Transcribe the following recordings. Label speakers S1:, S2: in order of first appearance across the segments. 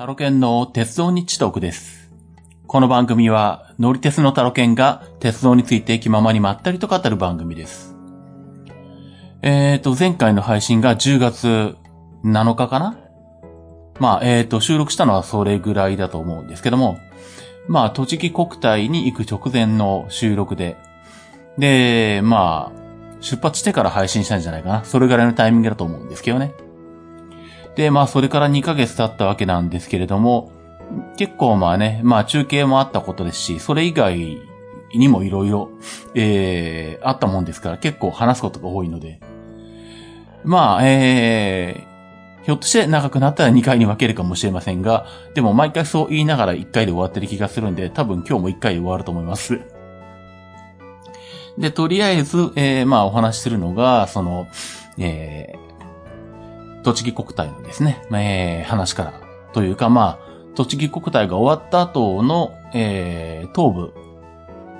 S1: タロケンの鉄道日トークです。この番組は、乗り鉄のタロケンが鉄道について気ままにまったりと語る番組です。えーと、前回の配信が10月7日かな？まあ、えーと、収録したのはそれぐらいだと思うんですけども、まあ、栃木国体に行く直前の収録で、で、まあ、出発してから配信したんじゃないかな。それぐらいのタイミングだと思うんですけどね。で、まあ、それから2ヶ月経ったわけなんですけれども、結構まあね、まあ中継もあったことですし、それ以外にもいろいろ、えー、あったもんですから結構話すことが多いので、まあ、えー、ひょっとして長くなったら2回に分けるかもしれませんが、でも毎回そう言いながら1回で終わってる気がするんで、多分今日も1回で終わると思います。で、とりあえず、えー、まあお話しするのが、その、えー、栃木国体のですね、えー、話から、というかまあ、栃木国体が終わった後の、えー、東部、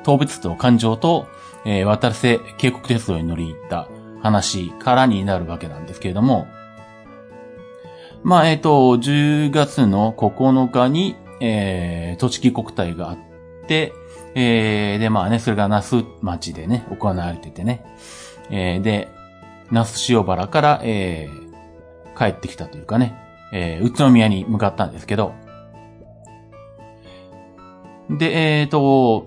S1: 東部鉄道環状と、えー、渡瀬渓谷鉄道に乗り入った話からになるわけなんですけれども、まあ、えっ、と、10月の9日に、えー、栃木国体があって、えー、で、まあね、それが那須町でね、行われててね、えー、で、那須塩原から、えー、帰ってきたというかね、えー、宇都宮に向かったんですけど、で、えっ、と、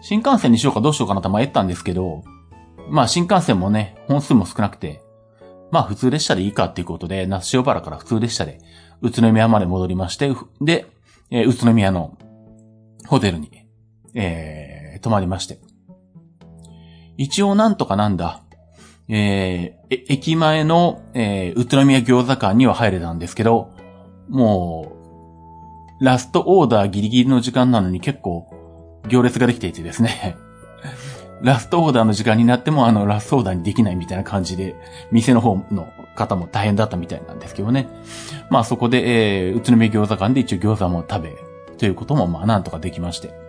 S1: 新幹線にしようかどうしようかなと迷ったんですけど、まあ新幹線もね、本数も少なくて、まあ普通列車でいいかっていうことで、那須塩原から普通列車で宇都宮まで戻りまして、で、えー、宇都宮のホテルに、えー、泊まりまして。一応なんとかなんだ、えー、駅前の、えー、宇都宮餃子館には入れたんですけど、もう、ラストオーダーギリギリの時間なのに結構行列ができていてですね。ラストオーダーの時間になってもあのラストオーダーにできないみたいな感じで、店の方の方も大変だったみたいなんですけどね。まあそこで、えー、宇都宮餃子館で一応餃子も食べ、ということもまあなんとかできまして。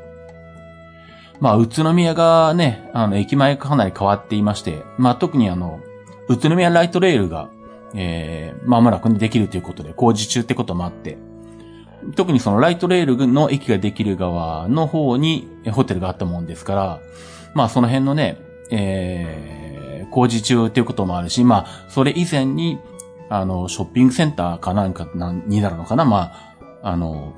S1: まあ宇都宮がね、あの駅前かなり変わっていまして、まあ特にあの、宇都宮ライトレールが、えー、まもなくできるということで工事中ってこともあって、特にそのライトレールの駅ができる側の方にホテルがあったもんですから、まあその辺のね、えー、工事中っていうこともあるし、まあそれ以前に、あの、ショッピングセンターかなんかになるのかなまあ、あの、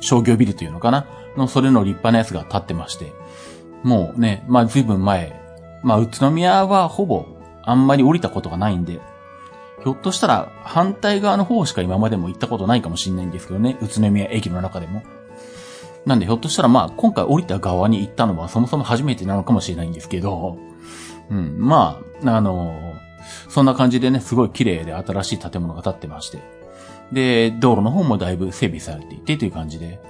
S1: 商業ビルというのかなの、それの立派なやつが建ってまして、もうね、まあ随分前、まあ宇都宮はほぼあんまり降りたことがないんで、ひょっとしたら反対側の方しか今までも行ったことないかもしれないんですけどね、宇都宮駅の中でも。なんでひょっとしたらまあ今回降りた側に行ったのはそもそも初めてなのかもしれないんですけど、うん、まあ、あのそんな感じでね、すごい綺麗で新しい建物が建ってまして。で、道路の方もだいぶ整備されていてという感じで、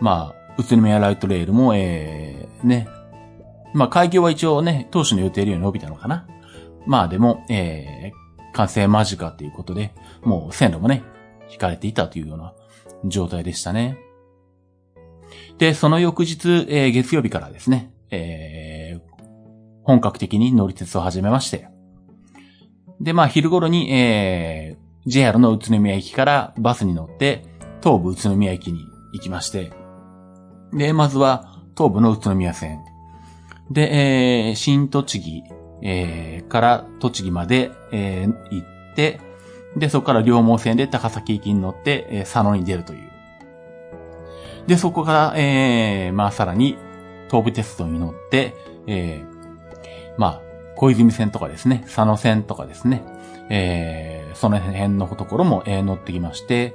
S1: まあ、宇都宮ライトレールも、えー、ね、まあ開業は一応ね、当初の予定より伸びたのかな。まあでも、えー、完成間近ということで、もう線路もね、引かれていたというような状態でしたね。で、その翌日、えー、月曜日からですね、えー、本格的に乗り鉄を始めまして。で、まあ昼頃に、えー、JR の宇都宮駅からバスに乗って、東武宇都宮駅に行きまして。で、まずは東武の宇都宮線。で、えー、新栃木、えー、から栃木まで、えー、行って、で、そこから両毛線で高崎駅に乗って、えー、佐野に出るという。で、そこから、えー、まあ、さらに、東武鉄道に乗って、えー、まあ、小泉線とかですね、佐野線とかですね、えー、その辺のところも、えー、乗ってきまして、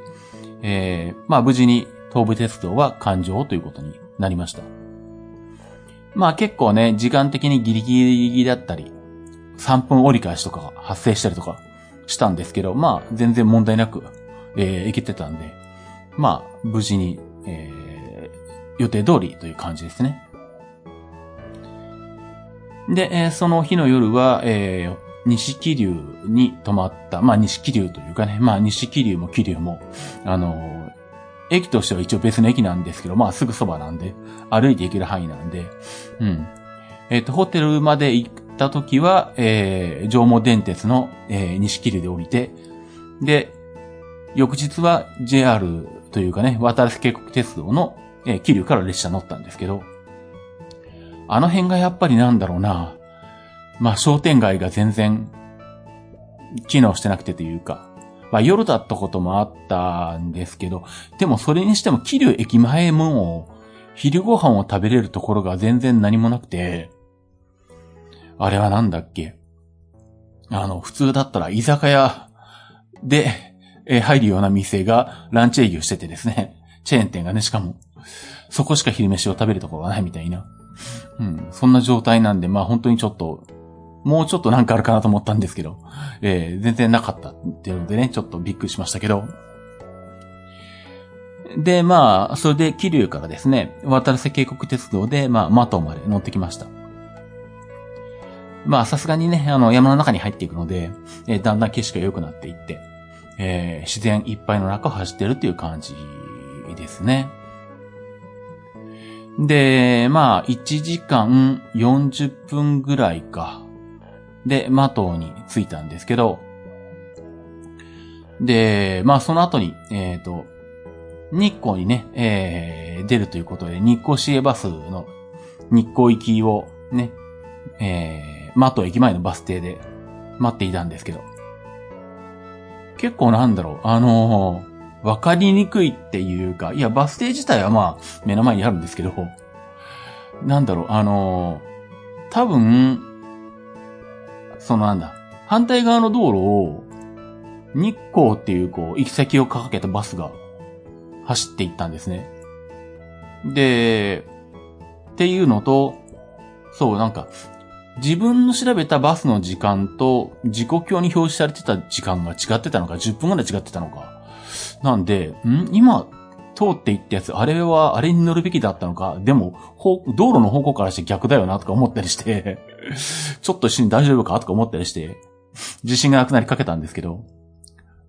S1: えー、まあ、無事に東武鉄道は環状ということになりました。まあ結構ね、時間的にギリギリだったり、3分折り返しとかが発生したりとかしたんですけど、まあ全然問題なく、えー、行けてたんで、まあ無事に、えー、予定通りという感じですね。で、えー、その日の夜は、えー、西気流に泊まった、まあ西気流というかね、まあ西気流も気流も、あのー、駅としては一応別の駅なんですけど、まあすぐそばなんで、歩いて行ける範囲なんで、うん。えっ、ー、と、ホテルまで行った時は、えー、上毛電鉄の、えー、西気流で降りて、で、翌日は JR というかね、渡瀬渓谷鉄道の、えー、桐生から列車乗ったんですけど、あの辺がやっぱりなんだろうな、まあ商店街が全然機能してなくてというか、まあ夜だったこともあったんですけど、でもそれにしても桐生駅前も昼ご飯を食べれるところが全然何もなくて、あれはなんだっけ？あの、普通だったら居酒屋で、え入るような店がランチ営業しててですね。チェーン店がね、しかも、そこしか昼飯を食べるところがないみたいな。うん、そんな状態なんで、まあ本当にちょっと、もうちょっとなんかあるかなと思ったんですけど、えー、全然なかったっていうのでね、ちょっとびっくりしましたけど。で、まあ、それで桐生からですね、渡瀬渓谷鉄道で、まあ、マトまで乗ってきました。まあ、さすがにね、あの、山の中に入っていくので、えー、だんだん景色が良くなっていって、えー、自然いっぱいの中を走ってるっていう感じですね。で、まあ、1時間40分ぐらいか。で、マトに着いたんですけど、で、まあ、その後に、えっ、ー、と、日光にね、えー、出るということで、日光市営バスの日光行きをね、えー、マト駅前のバス停で待っていたんですけど、結構なんだろう、あのー、わかりにくいっていうか、いや、バス停自体はまあ、目の前にあるんですけど、なんだろう、あのー、多分、そのなんだ、反対側の道路を、日光っていうこう、行き先をかけたバスが走っていったんですね。で、っていうのと、そう、なんか、自分の調べたバスの時間と時刻表に表示されてた時間が違ってたのか、10分ぐらい違ってたのか。なんで、ん？今、通っていったやつ、あれは、あれに乗るべきだったのか、でも、道路の方向からして逆だよな、とか思ったりして ちょっと一緒に大丈夫かとか思ったりして、自信がなくなりかけたんですけど、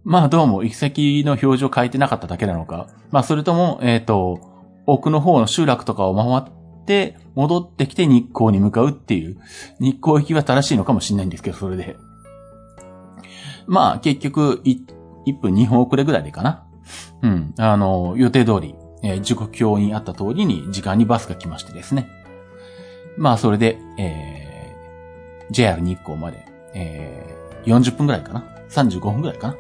S1: まあどうも行き先の表示を変えてなかっただけなのか、まあそれとも、えっ、ー、と、奥の方の集落とかを回って、戻ってきて日光に向かうっていう、日光行きは正しいのかもしれないんですけど、それで。まあ、結局、1分2分遅れぐらいでかな。うん。あの、予定通り、えー、時刻表にあった通りに時間にバスが来ましてですね。まあ、それで、えー、JR 日光まで、えー、40分ぐらいかな？35分ぐらいかな？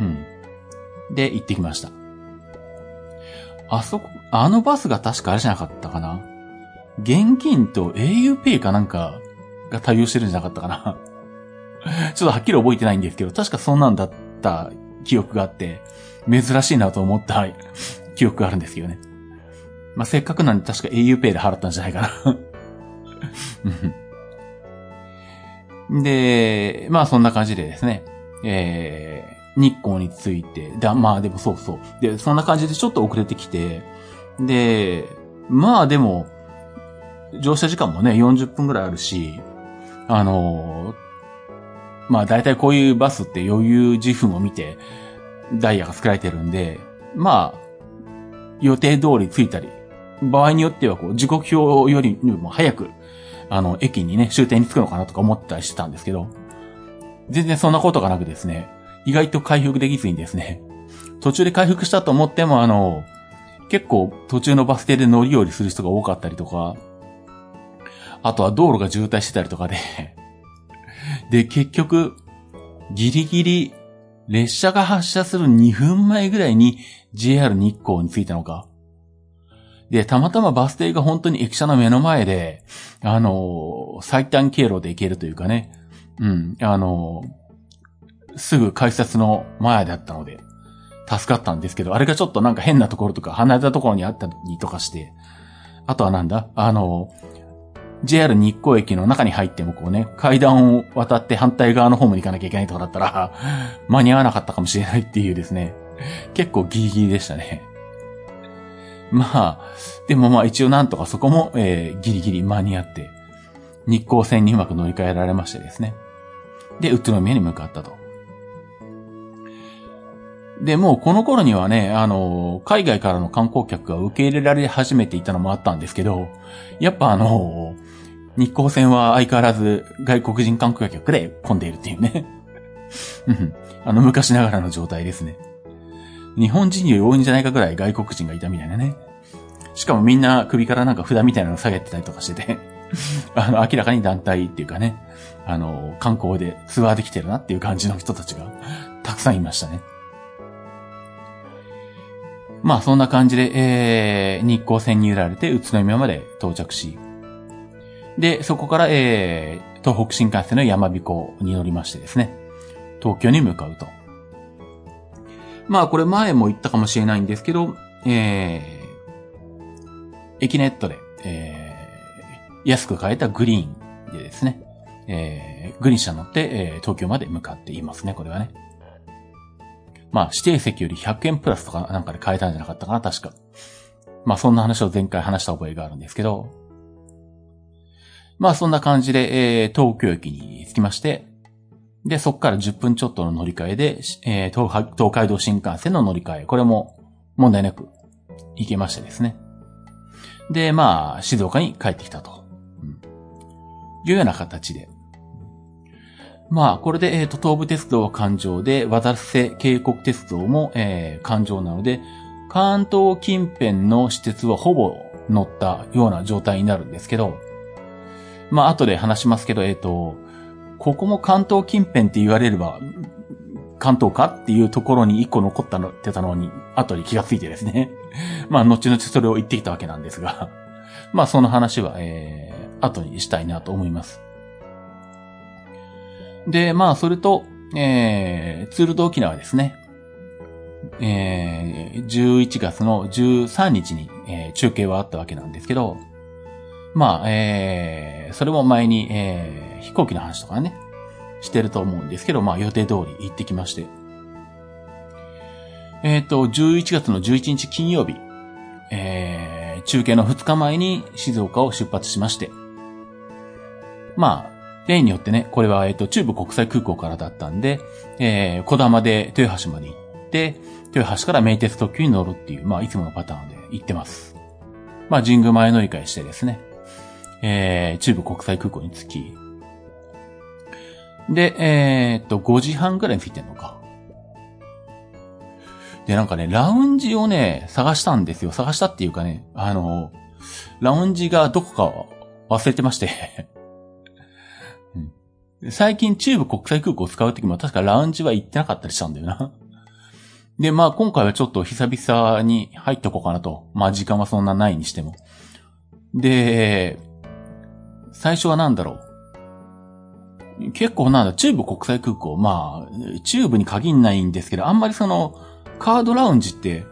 S1: うん。で、行ってきました。あそこ、あのバスが確かあれじゃなかったかな？現金と auPay かなんかが対応してるんじゃなかったかな？ちょっとはっきり覚えてないんですけど、確かそんなんだった記憶があって、珍しいなと思った 記憶があるんですけどね。まあ、せっかくなんで確か auPay で払ったんじゃないかな で、まあそんな感じでですね、えー、日光について、だ、まあでもそうそう。で、そんな感じでちょっと遅れてきて、で、まあでも、乗車時間もね、40分ぐらいあるし、あのー、まあ大体こういうバスって余裕自負を見て、ダイヤが作られてるんで、まあ、予定通り着いたり、場合によってはこう、時刻表よりも早く、あの、駅にね、終点に着くのかなとか思ったりしてたんですけど、全然そんなことがなくですね、意外と回復できずにですね、途中で回復したと思っても、あの、結構途中のバス停で乗り降りする人が多かったりとか、あとは道路が渋滞してたりとかで で、結局、ギリギリ、列車が発車する2分前ぐらいに JR 日光に着いたのか。で、たまたまバス停が本当に駅舎の目の前で、あの最短経路で行けるというかね、うん、あのすぐ改札の前だったので、助かったんですけど、あれがちょっとなんか変なところとか離れたところにあったりとかして、あとはなんだ？あの、JR 日光駅の中に入ってもこうね、階段を渡って反対側のホームに行かなきゃいけないとかだったら、間に合わなかったかもしれないっていうですね、結構ギリギリでしたね。まあ、でもまあ一応なんとかそこも、えー、ギリギリ間に合って、日光線にうまく乗り換えられましてですね。で、宇都宮に向かったと。で、もうこの頃にはね、あの、海外からの観光客が受け入れられ始めていたのもあったんですけど、やっぱあの、日光線は相変わらず外国人観光客で混んでいるっていうね。うんあの、昔ながらの状態ですね。日本人より多いんじゃないかぐらい外国人がいたみたいなね。しかもみんな首からなんか札みたいなの下げてたりとかしてて、あの、明らかに団体っていうかね、あの、観光でツアーできてるなっていう感じの人たちがたくさんいましたね。まあそんな感じで、えー、日光線に揺られて宇都宮まで到着し、で、そこから、えー、東北新幹線の山彦に乗りましてですね、東京に向かうと。まあこれ前も言ったかもしれないんですけど、えー、駅ネットで、えー、安く買えたグリーンでですね、えー、グリーン車乗って、えー、東京まで向かっていますね、これはね。まあ、指定席より100円プラスとかなんかで買えたんじゃなかったかな、確か。まあ、そんな話を前回話した覚えがあるんですけど、まあ、そんな感じで、えー、東京駅に着きまして、で、そこから10分ちょっとの乗り換えで、えー、東東海道新幹線の乗り換え、これも問題なく行けましてですね。で、まあ、静岡に帰ってきたと。うん、いうような形で。まあ、これで、えっ、ー、と、東武鉄道は環状で、渡瀬渓谷鉄道も、えー、環状なので、関東近辺の施設はほぼ乗ったような状態になるんですけど、まあ、後で話しますけど、えっ、ー、と、ここも関東近辺って言われれば、関東かっていうところに一個残ったのってたのに、後で気がついてですね。まあ、後々それを言ってきたわけなんですが、まあ、その話は、えー、後にしたいなと思います。で、まあ、それと、えー、ツールド沖縄ですね。えー、11月の13日に、えー、中継はあったわけなんですけど、まあ、えー、それも前に、えー、飛行機の話とかね、してると思うんですけど、まあ予定通り行ってきまして。えっ、ー、と、11月の11日金曜日、えー、中継の2日前に静岡を出発しまして、まあ、例によってね、これは、えっ、ー、と、中部国際空港からだったんで、えー、小玉で豊橋まで行って、豊橋から名鉄特急に乗るっていう、まあ、いつものパターンで行ってます。まあ、神宮前乗り換えしてですね、えー、中部国際空港に着き、で、えー、っと、5時半ぐらいに着いてんのか。で、なんかね、ラウンジをね、探したんですよ。探したっていうかね、あの、ラウンジがどこか忘れてまして うん、最近中部国際空港を使うときも確かラウンジは行ってなかったりしたんだよな。で、まあ今回はちょっと久々に入っておこうかなと。まあ時間はそんなないにしても。で、最初は何だろう。結構なんだ、中部国際空港、まあ、中部に限んないんですけど、あんまりその、カードラウンジって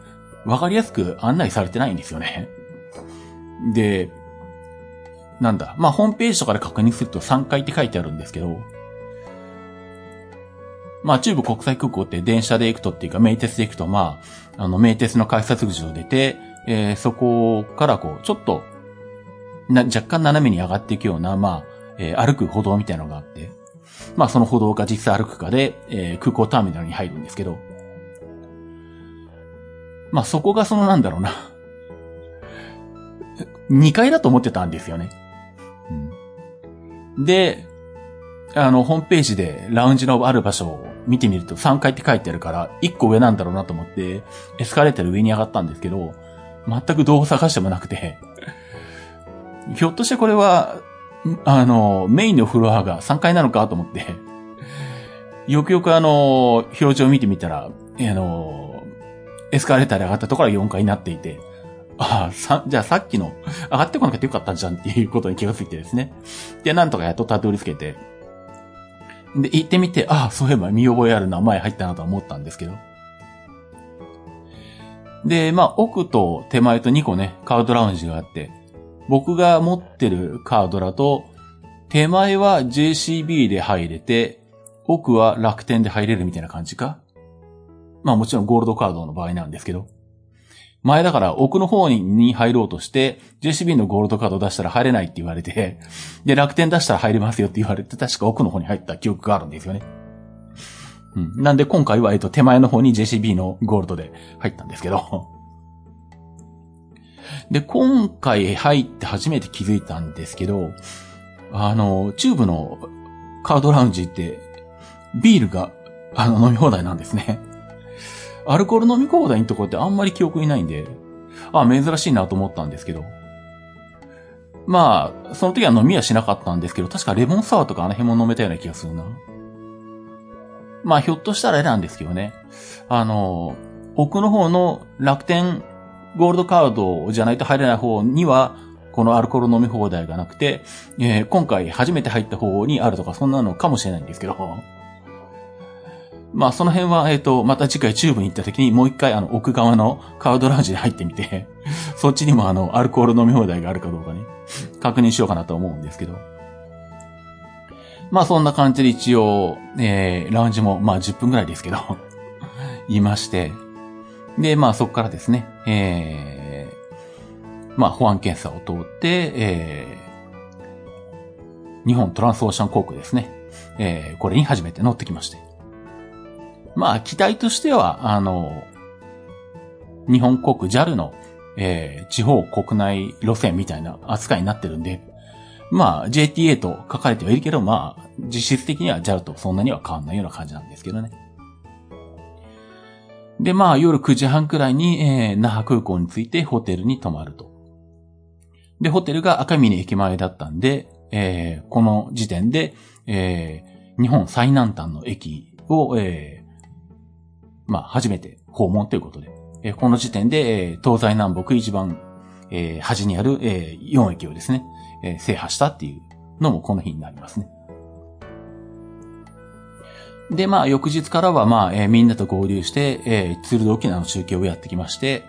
S1: 分かりやすく案内されてないんですよね。で、なんだ、まあ、ホームページとかで確認すると3階って書いてあるんですけど、まあ、中部国際空港って電車で行くとっていうか、名鉄で行くと、まあ、あの、名鉄の改札口を出て、えー、そこからこう、ちょっとな、若干斜めに上がっていくような、まあ、えー、歩く歩道みたいなのがあって、まあその歩道が実際歩くかで、えー、空港ターミナルに入るんですけど、まあそこがそのなんだろうな。2階だと思ってたんですよね。で、あの、ホームページでラウンジのある場所を見てみると3階って書いてあるから、1個上なんだろうなと思って、エスカレーターで上に上がったんですけど、全くどう探してもなくて。ひょっとしてこれは、あの、メインのフロアが3階なのかと思って、よくよくあの、表示を見てみたら、あの、エスカレーターで上がったところは4階になっていて、ああ、さ、じゃあさっきの、上がってこなくてよかったじゃんっていうことに気がついてですね。で、なんとかやっとたどり着けて、で、行ってみて、ああ、そういえば見覚えある名前入ったなと思ったんですけど。で、まあ、奥と手前と2個ね、カードラウンジがあって、僕が持ってるカードだと、手前は JCB で入れて、奥は楽天で入れるみたいな感じか？まあもちろんゴールドカードの場合なんですけど。前だから奥の方に入ろうとして、JCB のゴールドカード出したら入れないって言われて、で、楽天出したら入れますよって言われて、確か奥の方に入った記憶があるんですよね。うん。なんで今回は、えっと、手前の方に JCB のゴールドで入ったんですけど。で、今回入って初めて気づいたんですけど、あの、チューブのカードラウンジって、ビールが、あの、飲み放題なんですね。アルコール飲み放題のとこってあんまり記憶にないんで、あ、珍しいなと思ったんですけど。まあ、その時は飲みはしなかったんですけど、確かレモンサワーとかあの辺も飲めたような気がするな。まあ、ひょっとしたらあれなんですけどね。あの、奥の方の楽天ゴールドカードじゃないと入れない方には、このアルコール飲み放題がなくて、えー、今回初めて入った方にあるとか、そんなのかもしれないんですけど。まあ、その辺は、えっ、ー、と、また次回チューブに行った時にもう一回あの奥側のカードラウンジに入ってみて、そっちにもあの、アルコール飲み放題があるかどうかね、確認しようかなと思うんですけど。まあ、そんな感じで一応、えー、ラウンジも、まあ、10分ぐらいですけど いまして、で、まあ、そこからですね、えー、まあ、保安検査を通って、えー、日本トランスオーシャン航空ですね、えー、これに初めて乗ってきまして。まあ、機体としては、あの、日本航空 JAL の、えー、地方国内路線みたいな扱いになってるんで、まあ、JTA と書かれてはいるけど、まあ、実質的には JAL とそんなには変わんないような感じなんですけどね。で、まあ、夜9時半くらいに、えー、那覇空港に着いてホテルに泊まると。で、ホテルが赤峰駅前だったんで、えー、この時点で、えー、日本最南端の駅を、えーまあ、初めて訪問ということで、えー、この時点で、えー、東西南北一番、えー、端にある、えー、4駅をですね、えー、制覇したっていうのもこの日になりますね。で、まあ、翌日からは、まあ、えー、みんなと合流して、えー、ツールド沖縄の中継をやってきまして、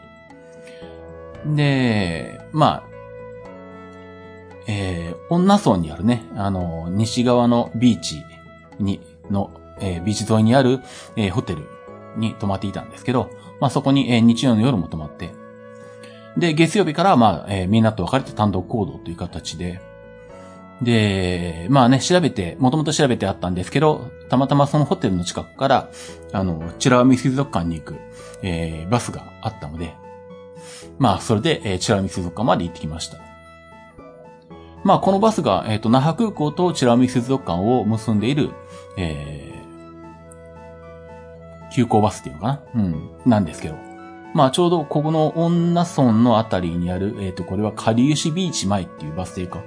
S1: で、まあ、えー、女村にあるね、あの、西側のビーチに、の、えー、ビーチ沿いにある、えー、ホテルに泊まっていたんですけど、まあそこに、えー、日曜の夜も泊まって、で、月曜日からまあ、えー、みんなと別れて単独行動という形で、で、まあね、調べて、もともと調べてあったんですけど、たまたまそのホテルの近くから、あの、チラワミ水族館に行く、えー、バスがあったので、まあ、それで、えー、チラワミ水族館まで行ってきました。まあ、このバスが、えっ、ー、と、那覇空港とチラワミ水族館を結んでいる、えー急行バスっていうのかな？うん。なんですけど。まあちょうどここの女村のあたりにある、えっ、ー、と、これはかりゆしビーチ前っていうバス停か。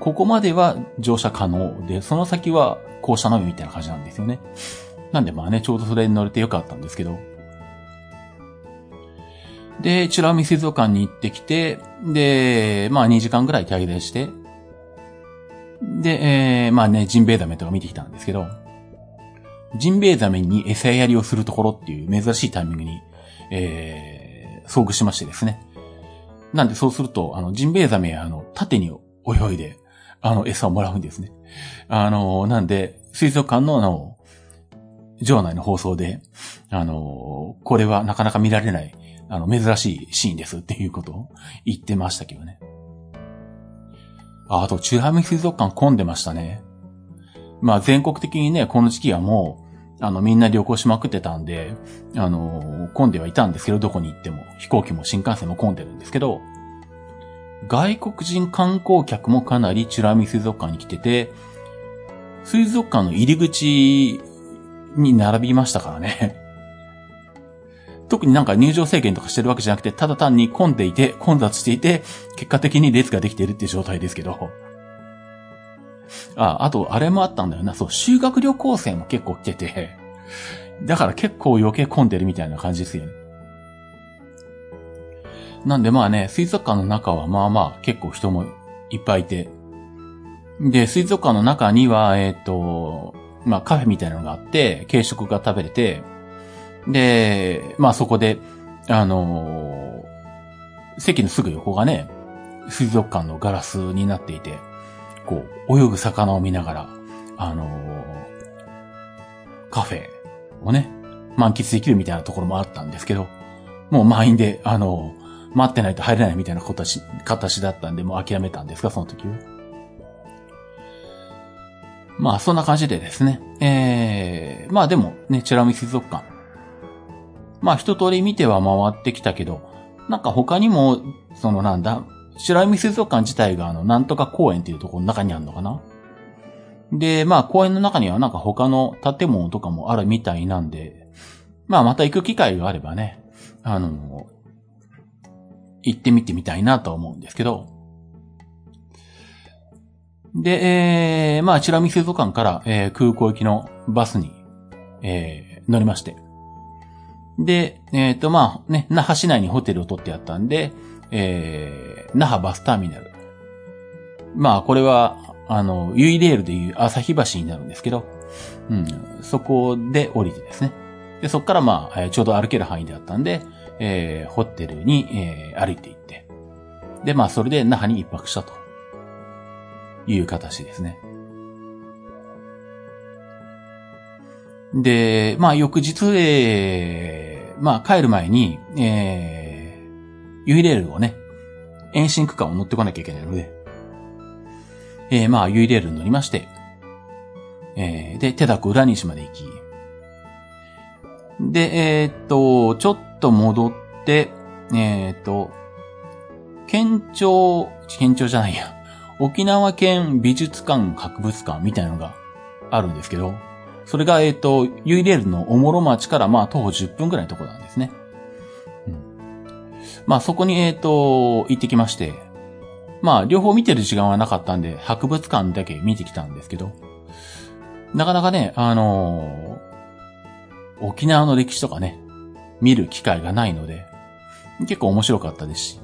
S1: ここまでは乗車可能で、その先は降車のみみたいな感じなんですよね。なんでまあね、ちょうどそれに乗れてよかったんですけど。で、チュラミ水族館に行ってきて、で、まあ2時間ぐらい滞在して、で、えー、まあね、ジンベエザメとか見てきたんですけど、ジンベエザメに餌やりをするところっていう珍しいタイミングに、えー、遭遇しましてですね。なんでそうすると、あの、ジンベエザメあの、縦に泳いで、あの、餌をもらうんですね。あの、なんで、水族館の、あの、場内の放送で、あの、これはなかなか見られない、あの、珍しいシーンですっていうことを言ってましたけどね。あ、あと、チュラミ水族館混んでましたね。まあ全国的にね、この時期はもう、あの、みんな旅行しまくってたんで、あの、混んではいたんですけど、どこに行っても、飛行機も新幹線も混んでるんですけど、外国人観光客もかなりチュラミ水族館に来てて、水族館の入り口に並びましたからね。特になんか入場制限とかしてるわけじゃなくて、ただ単に混んでいて、混雑していて、結果的に列ができてるっていう状態ですけど。あ、あと、あれもあったんだよな。そう、修学旅行生も結構来てて、だから結構余計混んでるみたいな感じですよね。なんでまあね、水族館の中はまあまあ結構人もいっぱいいて。で、水族館の中には、えっ、ー、と、まあカフェみたいなのがあって、軽食が食べれて、で、まあそこで、あのー、席のすぐ横がね、水族館のガラスになっていて、こう、泳ぐ魚を見ながら、あのー、カフェをね、満喫できるみたいなところもあったんですけど、もう満員で、あの、待ってないと入れないみたいな形、形だったんで、もう諦めたんですが、その時は。まあ、そんな感じでですね。ええー、まあでも、ね、チェラミ水族館。まあ、一通り見ては回ってきたけど、なんか他にも、そのなんだ、白海水族館自体があの、なんとか公園っていうところの中にあるのかなで、まあ公園の中にはなんか他の建物とかもあるみたいなんで、まあまた行く機会があればね、あの、行ってみてみたいなと思うんですけど、で、えー、まあ、チラミ水族館から、えー、空港行きのバスに、えー、乗りまして。で、えっ、ー、と、まあ、ね、那覇市内にホテルを取ってあったんで、えー、那覇バスターミナル。まあ、これは、あの、ユイレールでいう朝日橋になるんですけど、うん、そこで降りてですね。で、そこからまあ、ちょうど歩ける範囲であったんで、えー、ホテルに、えー、歩いて行って、で、まあ、それで那覇に一泊したという形ですね。で、まあ、翌日、えー、まあ、帰る前に、えー、ユイレールをね、遠心区間を乗ってこなきゃいけないので、えー、まあ、ユイレールに乗りまして、えー、で、手だこ裏西まで行き、で、えー、っと、ちょっと戻って、えー、と、県庁、県庁じゃないや、沖縄県美術館博物館みたいなのがあるんですけど、それが、えっ、と、ユイレールのおもろ町からまあ徒歩10分くらいのところなんですね。うん、まあそこに、えっ、と、行ってきまして、まあ両方見てる時間はなかったんで、博物館だけ見てきたんですけど、なかなかね、あのー、沖縄の歴史とかね、見る機会がないので、結構面白かったですし。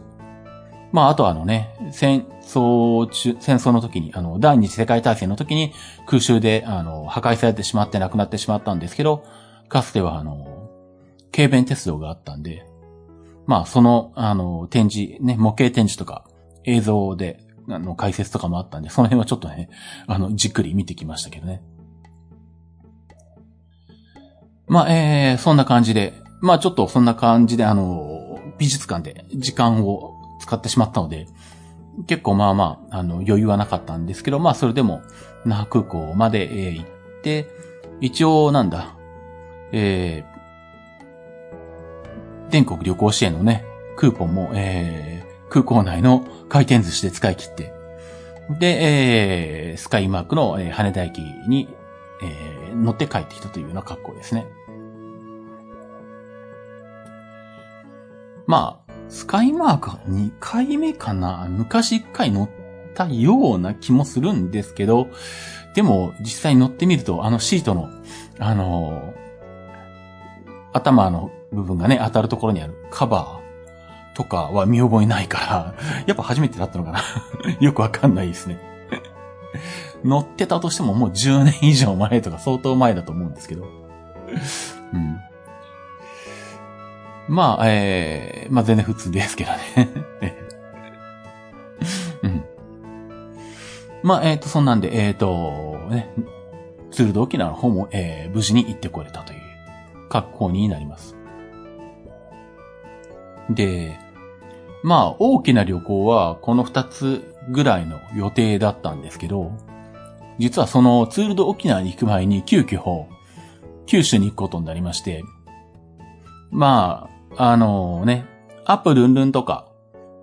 S1: まあ、あとあのね、戦争中、戦争の時に、あの、第二次世界大戦の時に空襲で、あの、破壊されてしまって亡くなってしまったんですけど、かつてはあの、軽便鉄道があったんで、まあ、その、あの、展示、ね、模型展示とか、映像で、あの、解説とかもあったんで、その辺はちょっとね、あの、じっくり見てきましたけどね。まあ、えー、そんな感じで、まあちょっとそんな感じで、あの、美術館で時間を使ってしまったので、結構まあまあ、あの、余裕はなかったんですけど、まあそれでも、那覇空港まで、行って、一応なんだ、えー、全国旅行支援のね、クーポンも、えー、空港内の回転寿司で使い切って、で、えー、スカイマークの、えー、羽田駅に、えー、乗って帰ってきたというような格好ですね。まあ、スカイマークは2回目かな昔1回乗ったような気もするんですけど、でも実際乗ってみると、あのシートの、あのー、頭の部分がね、当たるところにあるカバーとかは見覚えないから、やっぱ初めてだったのかな よくわかんないですね乗ってたとしてももう10年以上前とか相当前だと思うんですけど。うん。まあ、えー、まあ全然普通ですけどね。うん。まあ、えっ、ー、と、そんなんで、えっ、ー、と、ね、ツールド沖縄の方も、えー、無事に行ってこれたという格好になります。で、まあ、大きな旅行はこの二つぐらいの予定だったんですけど、実はそのツールド沖縄に行く前に急遽、九州に行くことになりまして、まああ、のね、アップルンルンとか、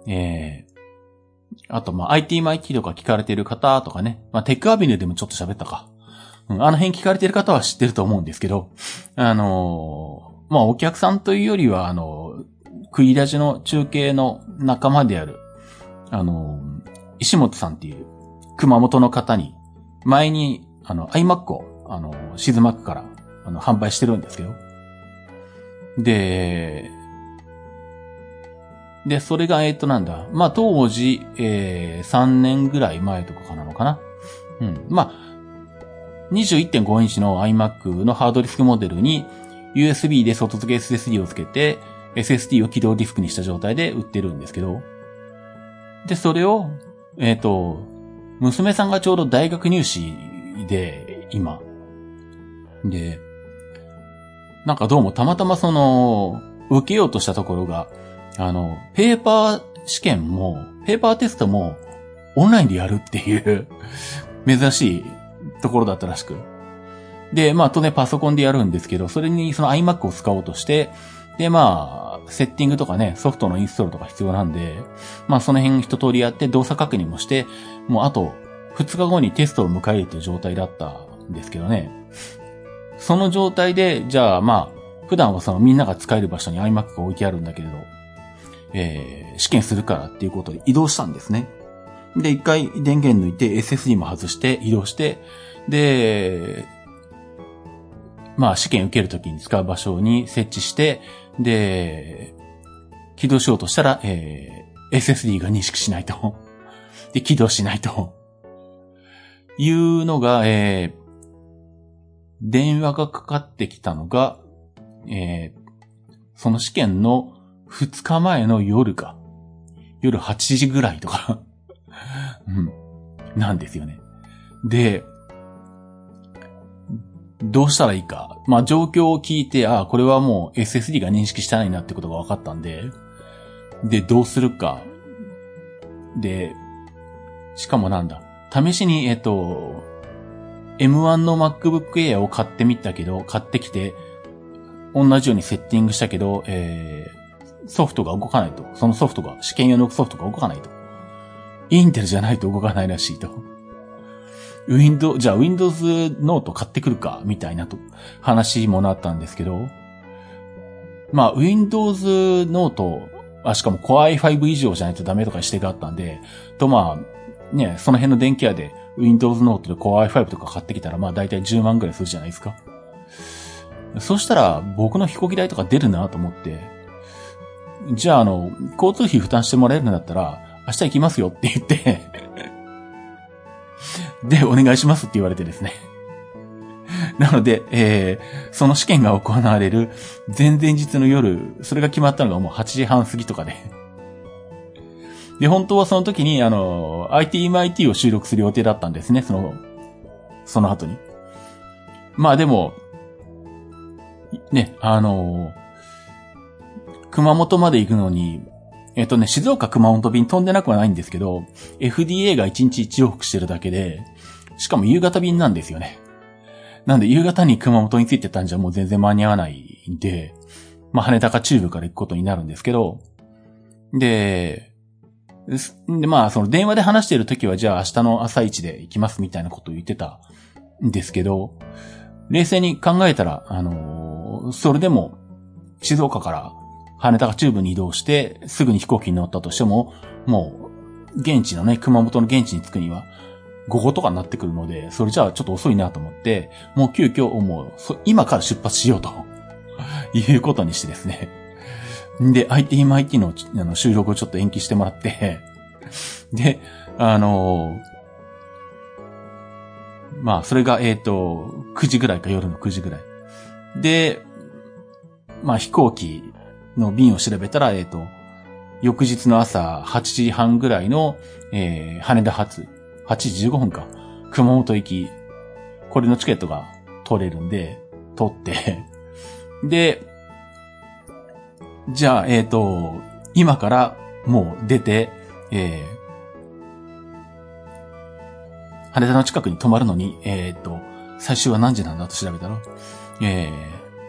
S1: えー、あとまあ IT マイキーとか聞かれてる方とかね、まあテックアビニューでもちょっと喋ったか。うん、あの辺聞かれてる方は知ってると思うんですけど、あのー、まあお客さんというよりは、あのー、食い出しの中継の仲間である、あのー、石本さんっていう熊本の方に前に、あの、iMac を、あの、シズマックから、あの、販売してるんですけど。で、で、それが、えっと、なんだ。まあ、当時、えー、3年ぐらい前とかなのかな。うん。まあ、21.5インチの iMac のハードディスクモデルに USB で外付け SSD をつけて SSD を起動ディスクにした状態で売ってるんですけど。で、それを、えっ、ー、と、娘さんがちょうど大学入試で、今。で、なんかどうもたまたまその、受けようとしたところが、あの、ペーパー試験も、ペーパーテストも、オンラインでやるっていう珍しいところだったらしく。で、まあ、当然パソコンでやるんですけど、それにその iMac を使おうとして、で、まあ、セッティングとかね、ソフトのインストールとか必要なんで、まあその辺一通りやって動作確認もして、もうあと2日後にテストを迎えるという状態だったんですけどね。その状態で、じゃあまあ、普段はそのみんなが使える場所に iMac が置いてあるんだけれど、えー、試験するからっていうことで移動したんですね。で、一回電源抜いて SSD も外して移動して、で、まあ試験受けるときに使う場所に設置して、で、起動しようとしたら、えー、SSD が認識しないと。で、起動しないと。いうのが、えー、電話がかかってきたのが、えー、その試験の2日前の夜か。夜8時ぐらいとか うん。なんですよね。で、どうしたらいいか。まあ、状況を聞いて、ああ、これはもう SSD が認識してないなってことが分かったんで、で、どうするか。で、しかもなんだ。試しに、えっと、M1 の MacBook Air を買ってみたけど、買ってきて、同じようにセッティングしたけど、えー、ソフトが動かないと。そのソフトが、試験用のソフトが動かないと。インテルじゃないと動かないらしいと。Windows、じゃあ Windows Note 買ってくるか、みたいなと、話もなったんですけど、まあ Windows Note、あ、しかも Core i5 以上じゃないとダメとかしてがあったんで、とまあ、ね、その辺の電気屋で Windows Note で Core i5 とか買ってきたら、まあ大体10万ぐらいするじゃないですか。そしたら、僕の飛行機代とか出るなと思って、じゃあ、あの、交通費負担してもらえるんだったら、明日行きますよって言ってで、お願いしますって言われてですねなので、えー、その試験が行われる前々日の夜、それが決まったのがもう8時半過ぎとかでで、本当はその時に、あの、ITMIT を収録する予定だったんですね、その、その後に。まあでも、ね、あの熊本まで行くのに、えっ、とね、静岡熊本便飛んでなくはないんですけど、FDA が1日1往復してるだけで、しかも夕方便なんですよね。なんで夕方に熊本に着いてたんじゃもう全然間に合わないんで、まあ羽田か中部から行くことになるんですけど、で、で、まあ、その電話で話している時は、じゃあ明日の朝一で行きますみたいなことを言ってたんですけど、冷静に考えたら、あのー、それでも、静岡から羽田が中部に移動して、すぐに飛行機に乗ったとしても、もう、現地のね、熊本の現地に着くには、午後とかになってくるので、それじゃあちょっと遅いなと思って、もう急遽もう、今から出発しようと いうことにしてですね。で、ITMIT のあの収録をちょっと延期してもらって で、あのー、まあ、それが、えっ、ー、と、9時ぐらいか、夜の9時ぐらい。で、まあ、飛行機の便を調べたら、えっ、ー、と、翌日の朝8時半ぐらいの、えー、羽田発、8時15分か、熊本行き、これのチケットが取れるんで、取って で、じゃあ、えっ、ー、と、今からもう出て、えー、羽田の近くに泊まるのに、えっ、ー、と、最終は何時なんだと調べたら、え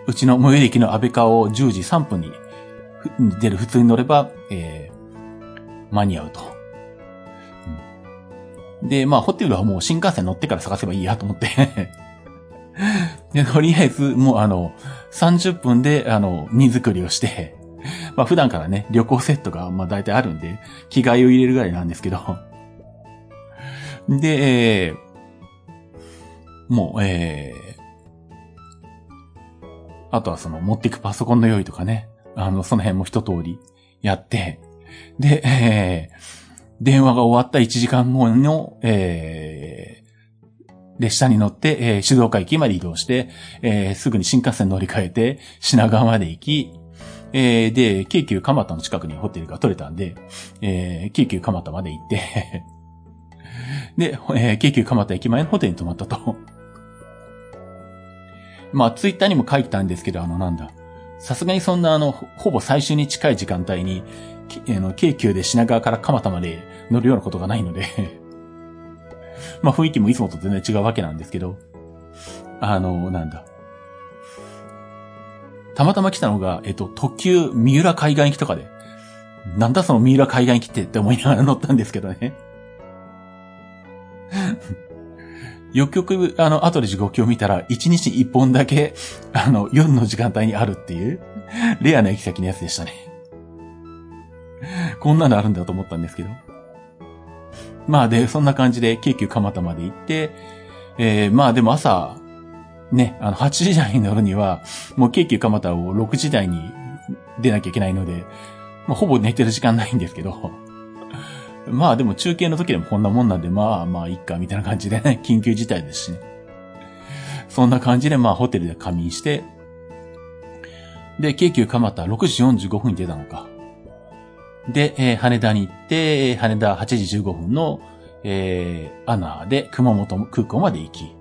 S1: ー、うちの最寄り駅の安倍川を10時3分に出る普通に乗れば、えー、間に合うと。で、まあ、ホテルはもう新幹線乗ってから探せばいいやと思って。で、とりあえず、もうあの、30分で、あの、荷造りをして。まあ、普段からね、旅行セットが、まあ、大体あるんで、着替えを入れるぐらいなんですけど。で、えー、もう、えー、あとはその、持っていくパソコンの用意とかね、あの、その辺も一通りやって、で、えー、電話が終わった1時間後の、えー、列車に乗って、えー、静岡駅まで移動して、えー、すぐに新幹線乗り換えて、品川まで行き、えー、で、京急蒲田の近くにホテルが取れたんで、えー、京急蒲田まで行って で、えー、京急蒲田駅前のホテルに泊まったとまあ、ツイッターにも書いたんですけど、あの、なんだ。さすがにそんなあの、ほぼ最終に近い時間帯に、あの、京急で品川から蒲田まで乗るようなことがないので まあ雰囲気もいつもと全然違うわけなんですけど、あの、なんだ。たまたま来たのが、えっと、特急三浦海岸行きとかで、なんだその三浦海岸行きってって思いながら乗ったんですけどね。よくよく、あの、後で時刻を見たら、1日1本だけ、あの、夜の時間帯にあるっていう、レアな行き先のやつでしたね。こんなのあるんだと思ったんですけど。まあで、そんな感じで、京急蒲田まで行って、えー、まあでも朝、ね、あの、8時台に乗るには、もう京急蒲田を6時台に出なきゃいけないので、まあ、ほぼ寝てる時間ないんですけど、まあでも中継の時でもこんなもんなんで、まあまあいっか、みたいな感じでね、緊急事態ですしね。そんな感じでまあホテルで仮眠して、で、京急蒲田6時45分に出たのか。で、えー、羽田に行って、羽田8時15分の、えー、アナーで熊本空港まで行き。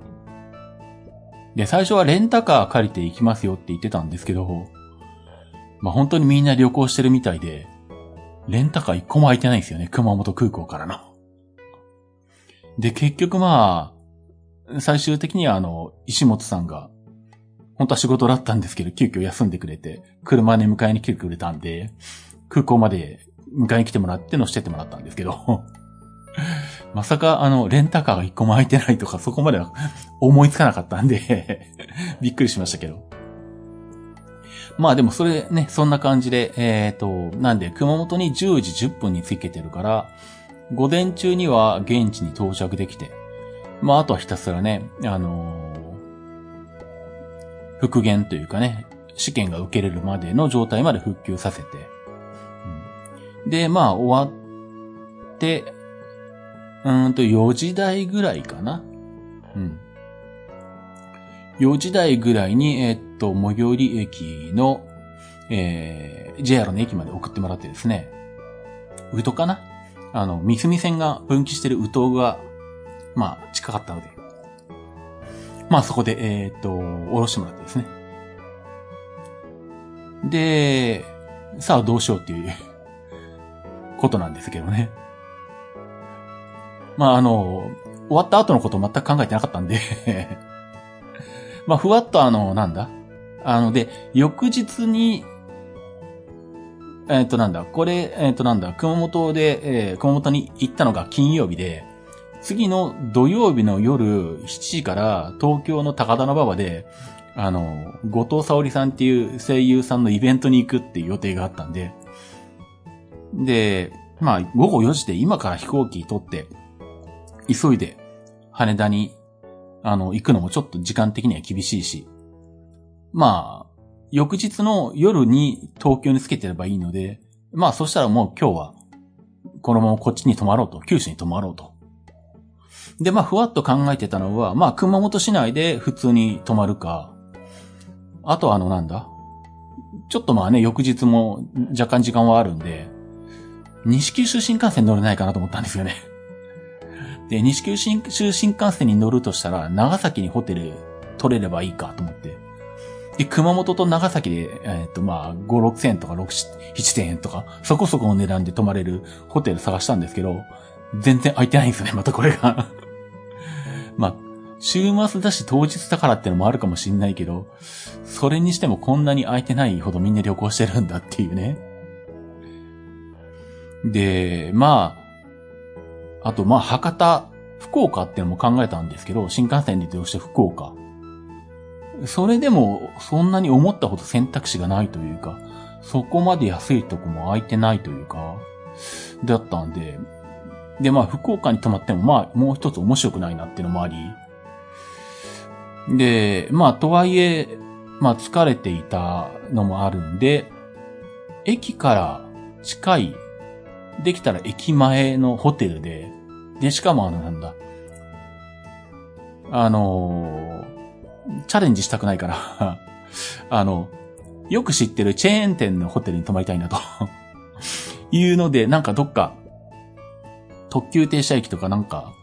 S1: で、最初はレンタカー借りて行きますよって言ってたんですけど、まあ本当にみんな旅行してるみたいで、レンタカー一個も空いてないんですよね、熊本空港からの。で、結局まあ、最終的にはあの、石本さんが、本当は仕事だったんですけど、急遽休んでくれて、車で迎えに来てくれたんで、空港まで迎えに来てもらって乗せてってもらったんですけど、まさかあの、レンタカーが一個も空いてないとか、そこまでは思いつかなかったんで びっくりしましたけど。まあでもそれね、そんな感じで、えっ、ー、と、なんで、熊本に10時10分に着けてるから、午前中には現地に到着できて、まああとはひたすらね、あのー、復元というかね、試験が受けれるまでの状態まで復旧させて、うん、で、まあ終わって、うんと4時台ぐらいかな。うん。4時台ぐらいに、え、っと、最寄り駅の、えー、JR の駅まで送ってもらってですね、宇都かな？あの、三隅線が分岐してる宇都が、まあ、近かったので、まあそこで、えー、っと、降ろしてもらってですね。で、さあどうしようっていう ことなんですけどね。まああの、終わった後のこと全く考えてなかったんでまあ、ふわっとあの、なんだ？あの、で、翌日に、えっ、ー、と、なんだ、これ、えっ、ー、と、なんだ、熊本で、えー、熊本に行ったのが金曜日で、次の土曜日の夜7時から東京の高田馬場で、あの、後藤沙織さんっていう声優さんのイベントに行くっていう予定があったんで、で、まあ、午後4時で今から飛行機取って、急いで羽田にあの、行くのもちょっと時間的には厳しいし、まあ、翌日の夜に東京につけてればいいので、まあそしたらもう今日は、このままこっちに泊まろうと、九州に泊まろうと。で、まあふわっと考えてたのは、まあ熊本市内で普通に泊まるか、あとあのなんだ？ちょっとまあね、翌日も若干時間はあるんで、西九州新幹線乗れないかなと思ったんですよね。で、西九州新幹線に乗るとしたら、長崎にホテル取れればいいかと思って。で、熊本と長崎で、えっ、と、まあ、5、6千円とか6、7千円とか、そこそこの値段で泊まれるホテル探したんですけど、全然空いてないんですよね、またこれが まあ、週末だし当日だからってのもあるかもしんないけど、それにしてもこんなに空いてないほどみんな旅行してるんだっていうね。で、まあ、あと、まあ、博多、福岡っていうのも考えたんですけど、新幹線で移動して福岡。それでも、そんなに思ったほど選択肢がないというか、そこまで安いとこも空いてないというか、だったんで、で、まあ、福岡に泊まっても、まあ、もう一つ面白くないなっていうのもあり、で、まあ、とはいえ、まあ、疲れていたのもあるんで、駅から近いできたら駅前のホテルで、で、しかもあの、なんだ、あの、チャレンジしたくないから。あの、よく知ってるチェーン店のホテルに泊まりたいなと。いうので、なんかどっか、特急停車駅とかなんか、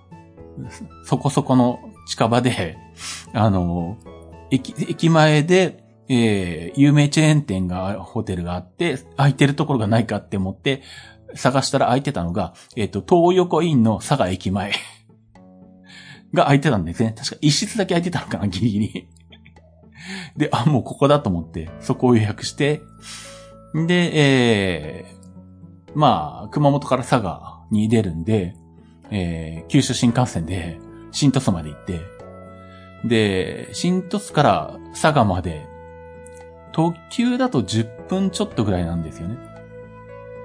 S1: そこそこの近場で、あの、駅、駅前で、えー、有名チェーン店が、ホテルがあって、空いてるところがないかって思って、探したら空いてたのが、えっ、ー、と、東横インの佐賀駅前 が空いてたんですね。確か一室だけ空いてたのかな、ギリギリ で、あ、もうここだと思って、そこを予約して、で、えー、まあ、熊本から佐賀に出るんで、えー、九州新幹線で、新鳥栖まで行って、で、新鳥栖から佐賀まで、特急だと10分ちょっとぐらいなんですよね。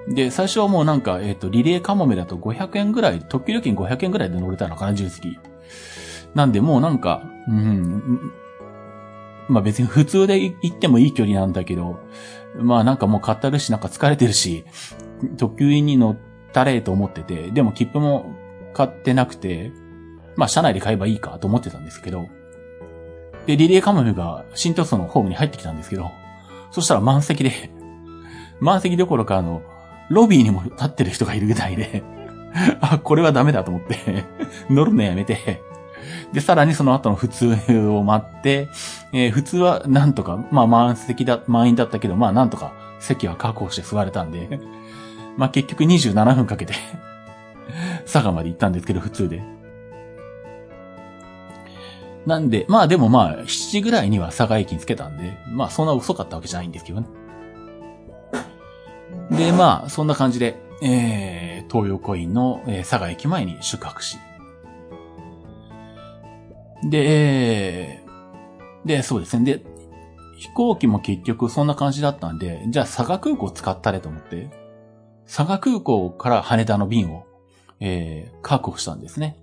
S1: で、最初はもうなんか、えっ、ー、と、リレーカモメだと500円ぐらい、特急料金500円ぐらいで乗れたのかな、重積。なんで、もうなんか、うん、まあ別に普通で行ってもいい距離なんだけど、まあなんかもう買ったるし、なんか疲れてるし、特急に乗ったれと思ってて、でも切符も買ってなくて、まあ車内で買えばいいかと思ってたんですけど、で、リレーカモメが新都市のホームに入ってきたんですけど、そしたら満席で、満席どころかあの、ロビーにも立ってる人がいるぐらいで、あ、これはダメだと思って 乗るのやめて、で、さらにその後の普通を待って、えー、普通はなんとか、まあ満席だ、満員だったけど、まあなんとか席は確保して座れたんで、まあ結局27分かけて佐賀まで行ったんですけど、普通で。なんで、まあでもまあ、7時ぐらいには佐賀駅に着けたんで、まあそんな遅かったわけじゃないんですけどね。で、まあ、そんな感じで、えー、東洋コインの、えー、佐賀駅前に宿泊し。で、えー、で、そうですね。で、飛行機も結局そんな感じだったんで、じゃあ佐賀空港使ったれと思って、佐賀空港から羽田の便を、えー、確保したんですね。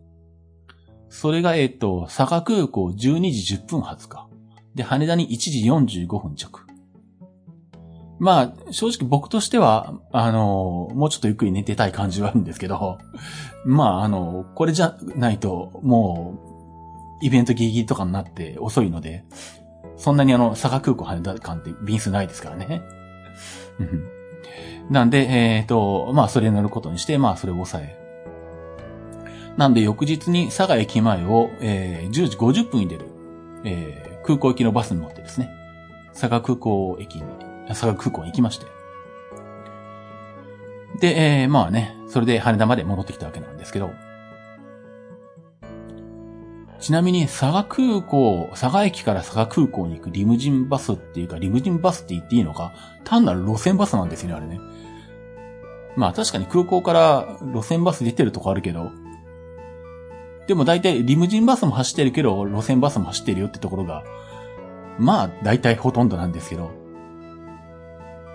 S1: それが、えっ、ー、と、佐賀空港12時10分発か。で、羽田に1時45分着。まあ、正直僕としては、あの、もうちょっとゆっくり寝てたい感じはあるんですけど、まあ、あの、これじゃないと、もう、イベントギリギリとかになって遅いので、そんなにあの、佐賀空港羽田間って便数ないですからね。なんで、えっ、ー、と、まあ、それに乗ることにして、まあ、それを抑え。なんで、翌日に佐賀駅前を、えー、10時50分に出る、えー、空港行きのバスに乗ってですね、佐賀空港駅に佐賀空港に行きまして。で、えー、まあね、それで羽田まで戻ってきたわけなんですけど、ちなみに佐賀空港、佐賀駅から佐賀空港に行くリムジンバスっていうか、リムジンバスって言っていいのか、単なる路線バスなんですよね、あれね。まあ確かに空港から路線バス出てるとこあるけど、でも大体リムジンバスも走ってるけど、路線バスも走ってるよってところが、まあ大体ほとんどなんですけど、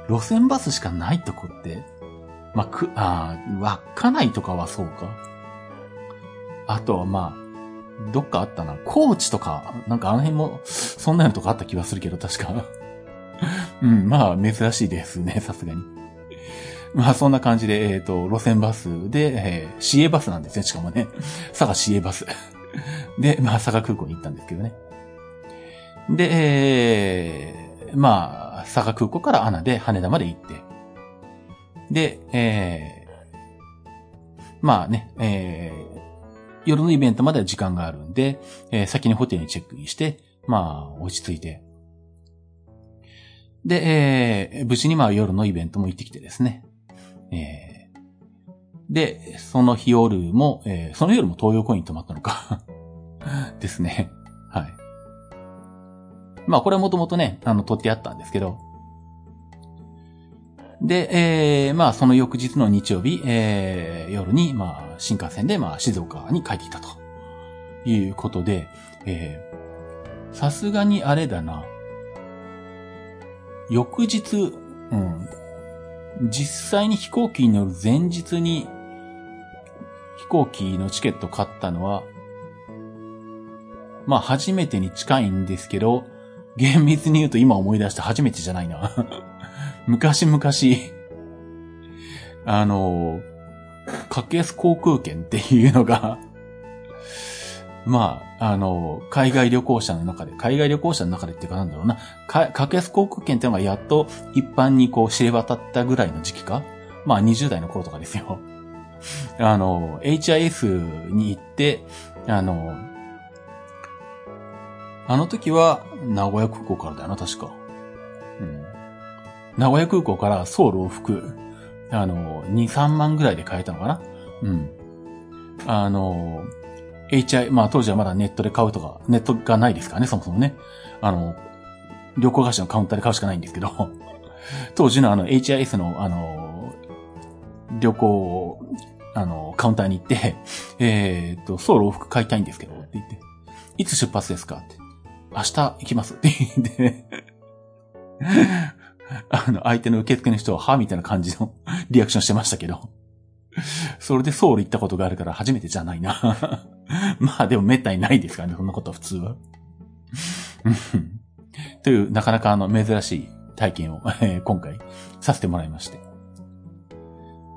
S1: 路線バスしかないとこって、まあ、く、あ稚内とかはそうか。あとはまあ、どっかあったな。高知とか、なんかあの辺も、そんなのとかあった気がするけど、確か。うん、まあ、珍しいですね、さすがに。まあ、そんな感じで、えっ、ー、と、路線バスで、えー、市営バスなんですね、しかもね。佐賀市営バス。で、まあ、佐賀空港に行ったんですけどね。で、えまあ、佐賀空港からアナで羽田まで行って、で、えー、まあね、えー、夜のイベントまでは時間があるんで、えー、先にホテルにチェックインして、まあ、落ち着いて。で、えー、無事にまあ夜のイベントも行ってきてですね。えー、で、その日夜も、えー、その夜も東洋コイン泊まったのか ですね。はい。まあこれはもともとね、あの、取ってあったんですけど、で、えー、まあその翌日の日曜日、えー、夜に、まあ新幹線で、まあ静岡に帰ってきたと。いうことで、えー、さすがにあれだな。翌日、うん、実際に飛行機に乗る前日に飛行機のチケット買ったのは、まあ初めてに近いんですけど、厳密に言うと今思い出して初めてじゃないな。昔々、あの、格安航空券っていうのがまあ、あの、海外旅行者の中で、海外旅行者の中でっていうかなんだろうな、格安航空券っていうのがやっと一般にこう知れ渡ったぐらいの時期かまあ20代の頃とかですよ。あの、HIS に行って、あの、あの時は名古屋空港からだよな、確か。うん。名古屋空港からソウル往復、あの、2、3万ぐらいで買えたのかなうん。あの、HI、まあ当時はまだネットで買うとか、ネットがないですからね、そもそもね。あの、旅行会社のカウンターで買うしかないんですけど、当時のあの HIS のあの、旅行、あの、カウンターに行って、えー、っと、ソウル往復買いたいんですけど、って言って、いつ出発ですか？って。明日行きますって言って、あの、相手の受付の人は、はみたいな感じの リアクションしてましたけど。それでソウル行ったことがあるから初めてじゃないな。まあでも滅多にないですからね、そんなことは普通は。という、なかなかあの、珍しい体験を、え、今回させてもらいまして。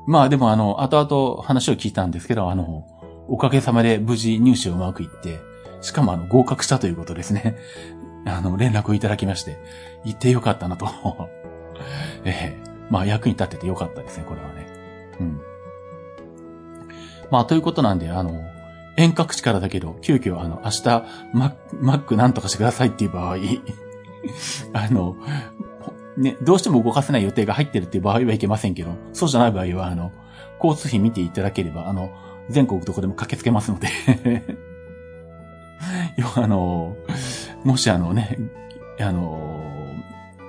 S1: まあでもあの、後々話を聞いたんですけど、あの、おかげさまで無事入試をうまくいって、しかもあの、合格したということですね。あの、連絡をいただきまして、行ってよかったなと。ええー、まあ役に立っててよかったですね、これはね。うん。まあということなんで、あの、遠隔地からだけど、急遽あの、明日、マックなんとかしてくださいっていう場合、あの、ね、どうしても動かせない予定が入ってるっていう場合はいけませんけど、そうじゃない場合は、あの、交通費見ていただければ、あの、全国どこでも駆けつけますので、あの、もしあのね、あの、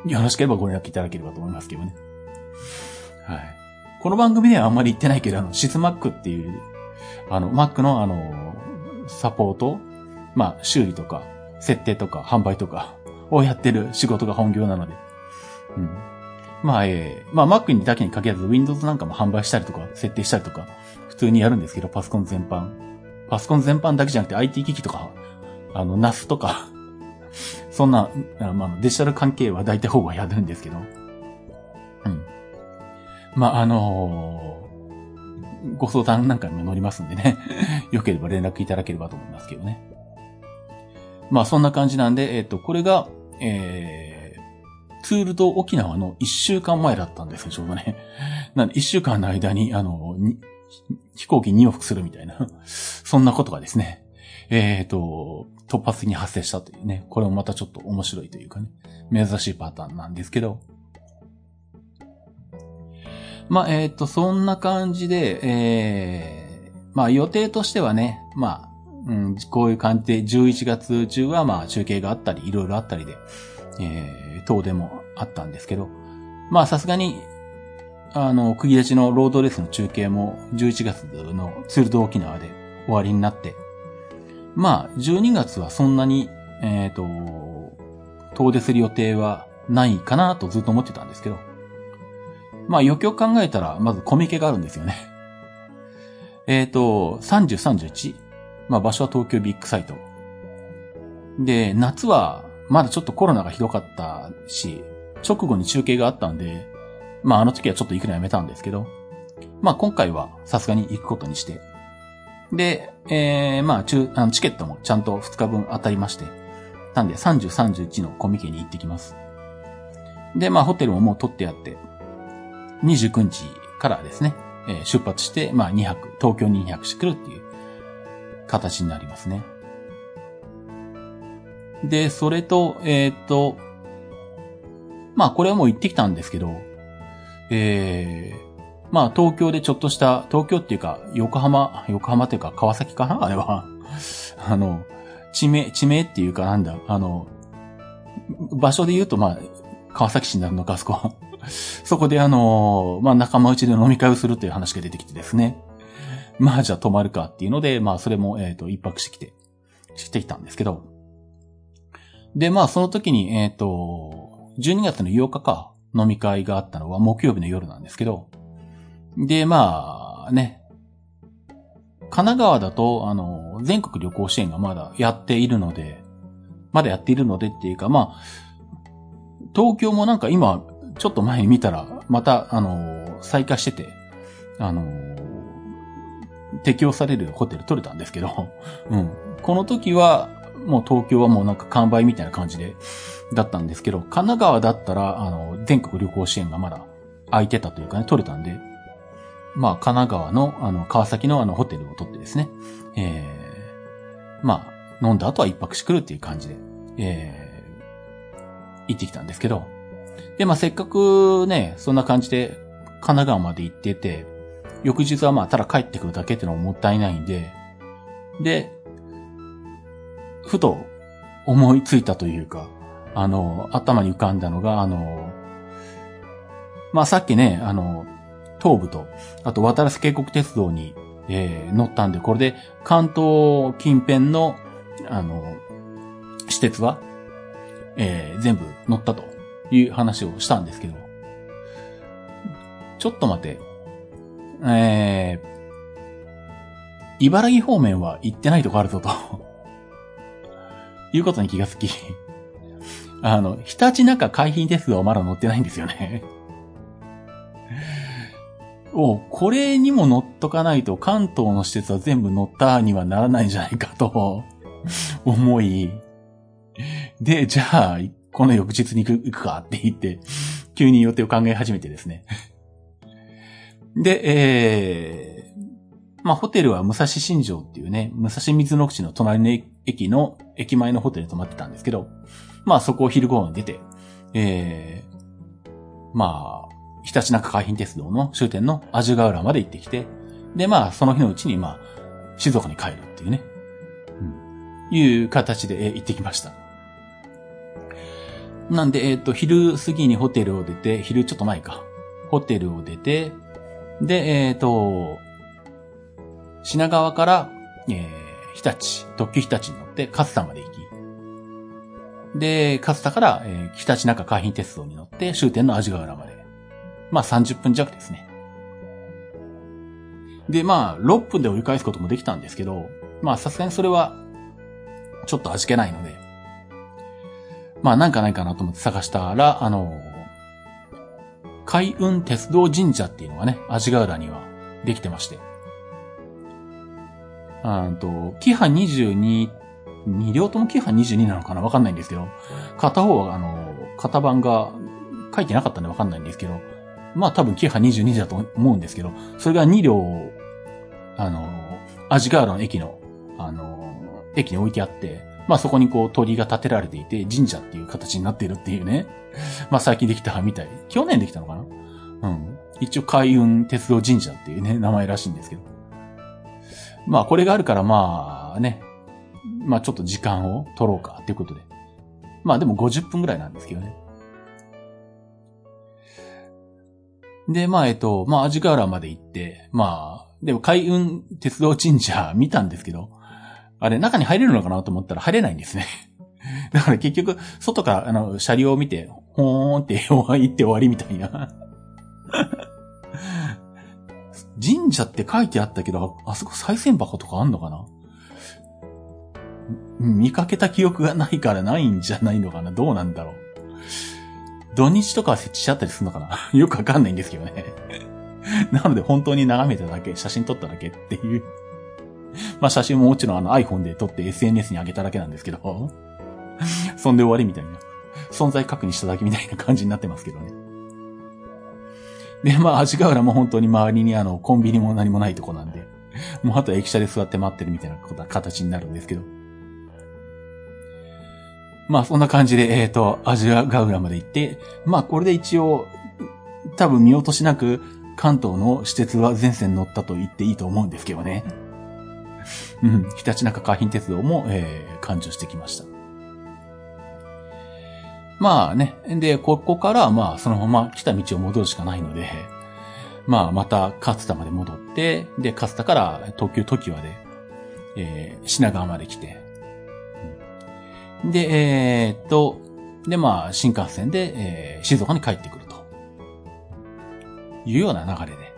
S1: よろしければご連絡いただければと思いますけどね。はい。この番組ではあんまり言ってないけど、あの、シスマックっていう、あの、Mac のあの、サポート、まあ、修理とか、設定とか、販売とかをやってる仕事が本業なので、うん。まあ、えー、まあ Mac にだけに限らず Windows なんかも販売したりとか、設定したりとか、普通にやるんですけど、パソコン全般。パソコン全般だけじゃなくて IT 機器とか、あの、NAS とか そんな、まあ、デジタル関係は大体ほぼやるんですけど。うん。まあ、あのー、ご相談なんかにも乗りますんでね。よければ連絡いただければと思いますけどね。まあ、そんな感じなんで、えっ、ー、と、これが、えー、ツールと沖縄の一週間前だったんですよ、ちょうどね。なんで一週間の間に、あの、飛行機2往復するみたいな、そんなことがですね、えっ、ー、と、突発的に発生したというね、これもまたちょっと面白いというかね、珍しいパターンなんですけど、まあ、えっ、ー、と、そんな感じで、えー、まあ予定としてはね、まあ、うん、こういう感じで11月中はまあ中継があったり、いろいろあったりで、えー、等でもあったんですけど、まあさすがに、あの、釘立ちのロードレースの中継も11月のツールド沖縄で終わりになって、まあ12月はそんなに、えっ、ー、と、遠出する予定はないかなとずっと思ってたんですけど、まあよくよく考えたら、まずコミケがあるんですよね。えっ、ー、と、30、31。まあ場所は東京ビッグサイト。で、夏はまだちょっとコロナがひどかったし、直後に中継があったんで、まああの時はちょっと行くのやめたんですけど、まあ今回はさすがに行くことにして、で、えー、まあ中、あのチケットもちゃんと2日分当たりまして、なんで30、31のコミケに行ってきます。で、まあホテルももう取ってあって、29日からですね、えー、出発して、まあ2泊、東京に2泊してくるっていう形になりますね。で、それと、えー、っと、まあこれはもう行ってきたんですけど、えー、まあ東京でちょっとした、東京っていうか横浜、横浜っていうか川崎かな？あれは。あの、地名、地名っていうかなんだ、あの、場所で言うとまあ、川崎市になるのか、あそこは。そこであの、まあ仲間内で飲み会をするという話が出てきてですね。まあじゃあ泊まるかっていうので、まあそれも、えっ、ー、と、一泊してきて、してきたんですけど。で、まあその時に、えっ、ー、と、12月の8日か、飲み会があったのは木曜日の夜なんですけど、で、まあね、神奈川だと、あの、全国旅行支援がまだやっているので、まだやっているのでっていうか、まあ、東京もなんか今、ちょっと前に見たら、また、あの、再開してて、あの、適用されるホテル取れたんですけど、うん。この時は、もう東京はもうなんか完売みたいな感じで、だったんですけど、神奈川だったら、あの、全国旅行支援がまだ空いてたというかね、取れたんで、まあ、神奈川の、あの、川崎のあの、ホテルを取ってですね、えー、まあ、飲んだ後は一泊してくるっていう感じで、えー、行ってきたんですけど、で、まあ、せっかくね、そんな感じで、神奈川まで行ってて、翌日はまあ、ただ帰ってくるだけっていうのももったいないんで、で、ふと思いついたというか、あの、頭に浮かんだのが、あの、まあ、さっきね、あの、東部と、あと渡良瀬渓谷鉄道に、えー、乗ったんで、これで関東近辺の、あの、施設は、えー、全部乗ったという話をしたんですけど、ちょっと待って、えー、茨城方面は行ってないとこあるぞと。いうことに気がつき。あの、日立中海浜鉄道はまだ乗ってないんですよね。お、これにも乗っとかないと関東の施設は全部乗ったにはならないんじゃないかと思い、で、じゃあ、この翌日に行くかって言って、急に予定を考え始めてですね。で、えー、まあ、ホテルは武蔵新城っていうね、武蔵水の口の隣の駅の、駅前のホテルに泊まってたんですけど、まあ、そこを昼ご飯に出て、えー、まあ、日立中海浜鉄道の終点の味ヶ浦まで行ってきて、で、まあ、その日のうちに、まあ、静岡に帰るっていうね、うん、いう形で、えー、行ってきました。なんで、えっ、ー、と、昼過ぎにホテルを出て、昼ちょっと前か。ホテルを出て、で、えっ、ー、と、品川から、えー、日立、特急日立に乗って勝田まで行き、で、勝田から、えー、日立中海浜鉄道に乗って終点の味ヶ浦まで。まあ30分弱ですね。で、まあ6分で折り返すこともできたんですけど、まあさすがにそれは、ちょっと味気ないので、まあなんかないかなと思って探したら、あの、海運鉄道神社っていうのがね、味ヶ浦にはできてまして。あと、キハ22、2両ともキハ22なのかな？わかんないんですけど、片方はあの、型番が書いてなかったんでわかんないんですけど、まあ多分キハ22時だと思うんですけど、それが2両、あの、味ヶ浦の駅の、あの、駅に置いてあって、まあそこにこう鳥居が建てられていて、神社っていう形になっているっていうね。まあ最近できたみたい。去年できたのかな？うん。一応海運鉄道神社っていうね、名前らしいんですけど。まあこれがあるからまあね、まあちょっと時間を取ろうかっていうことで。まあでも50分ぐらいなんですけどね。で、まあえっと、まあ味ヶ原まで行って、まあ、でも海運鉄道神社見たんですけど、あれ、中に入れるのかなと思ったら入れないんですね。だから結局、外から、あの、車両を見て、ほーんって行って終わりみたいな。神社って書いてあったけど、あそこ再銭箱とかあんのかな？見かけた記憶がないからないんじゃないのかな？どうなんだろう？土日とか設置しちゃったりするのかな？よくわかんないんですけどね。なので本当に眺めただけ、写真撮っただけっていうまあ写真ももちろんあの iPhone で撮って SNS に上げただけなんですけど、そんで終わりみたいな。存在確認しただけみたいな感じになってますけどね。で、まあ、足ヶ浦も本当に周りにあの、コンビニも何もないとこなんで、もうあと駅舎で座って待ってるみたいなこと形になるんですけど。まあ、そんな感じで、えっ、ー、と、味ヶ浦まで行って、まあ、これで一応、多分見落としなく、関東の施設は全線乗ったと言っていいと思うんですけどね。うん、日立中海浜鉄道も、えー、感情してきました。まあね、で、ここからまあそのまま来た道を戻るしかないので、まあまた勝田まで戻って、で、勝田から東急時和で、えー、品川まで来て、で、えー、っと、で、まあ、新幹線で、えー、静岡に帰ってくると。いうような流れで、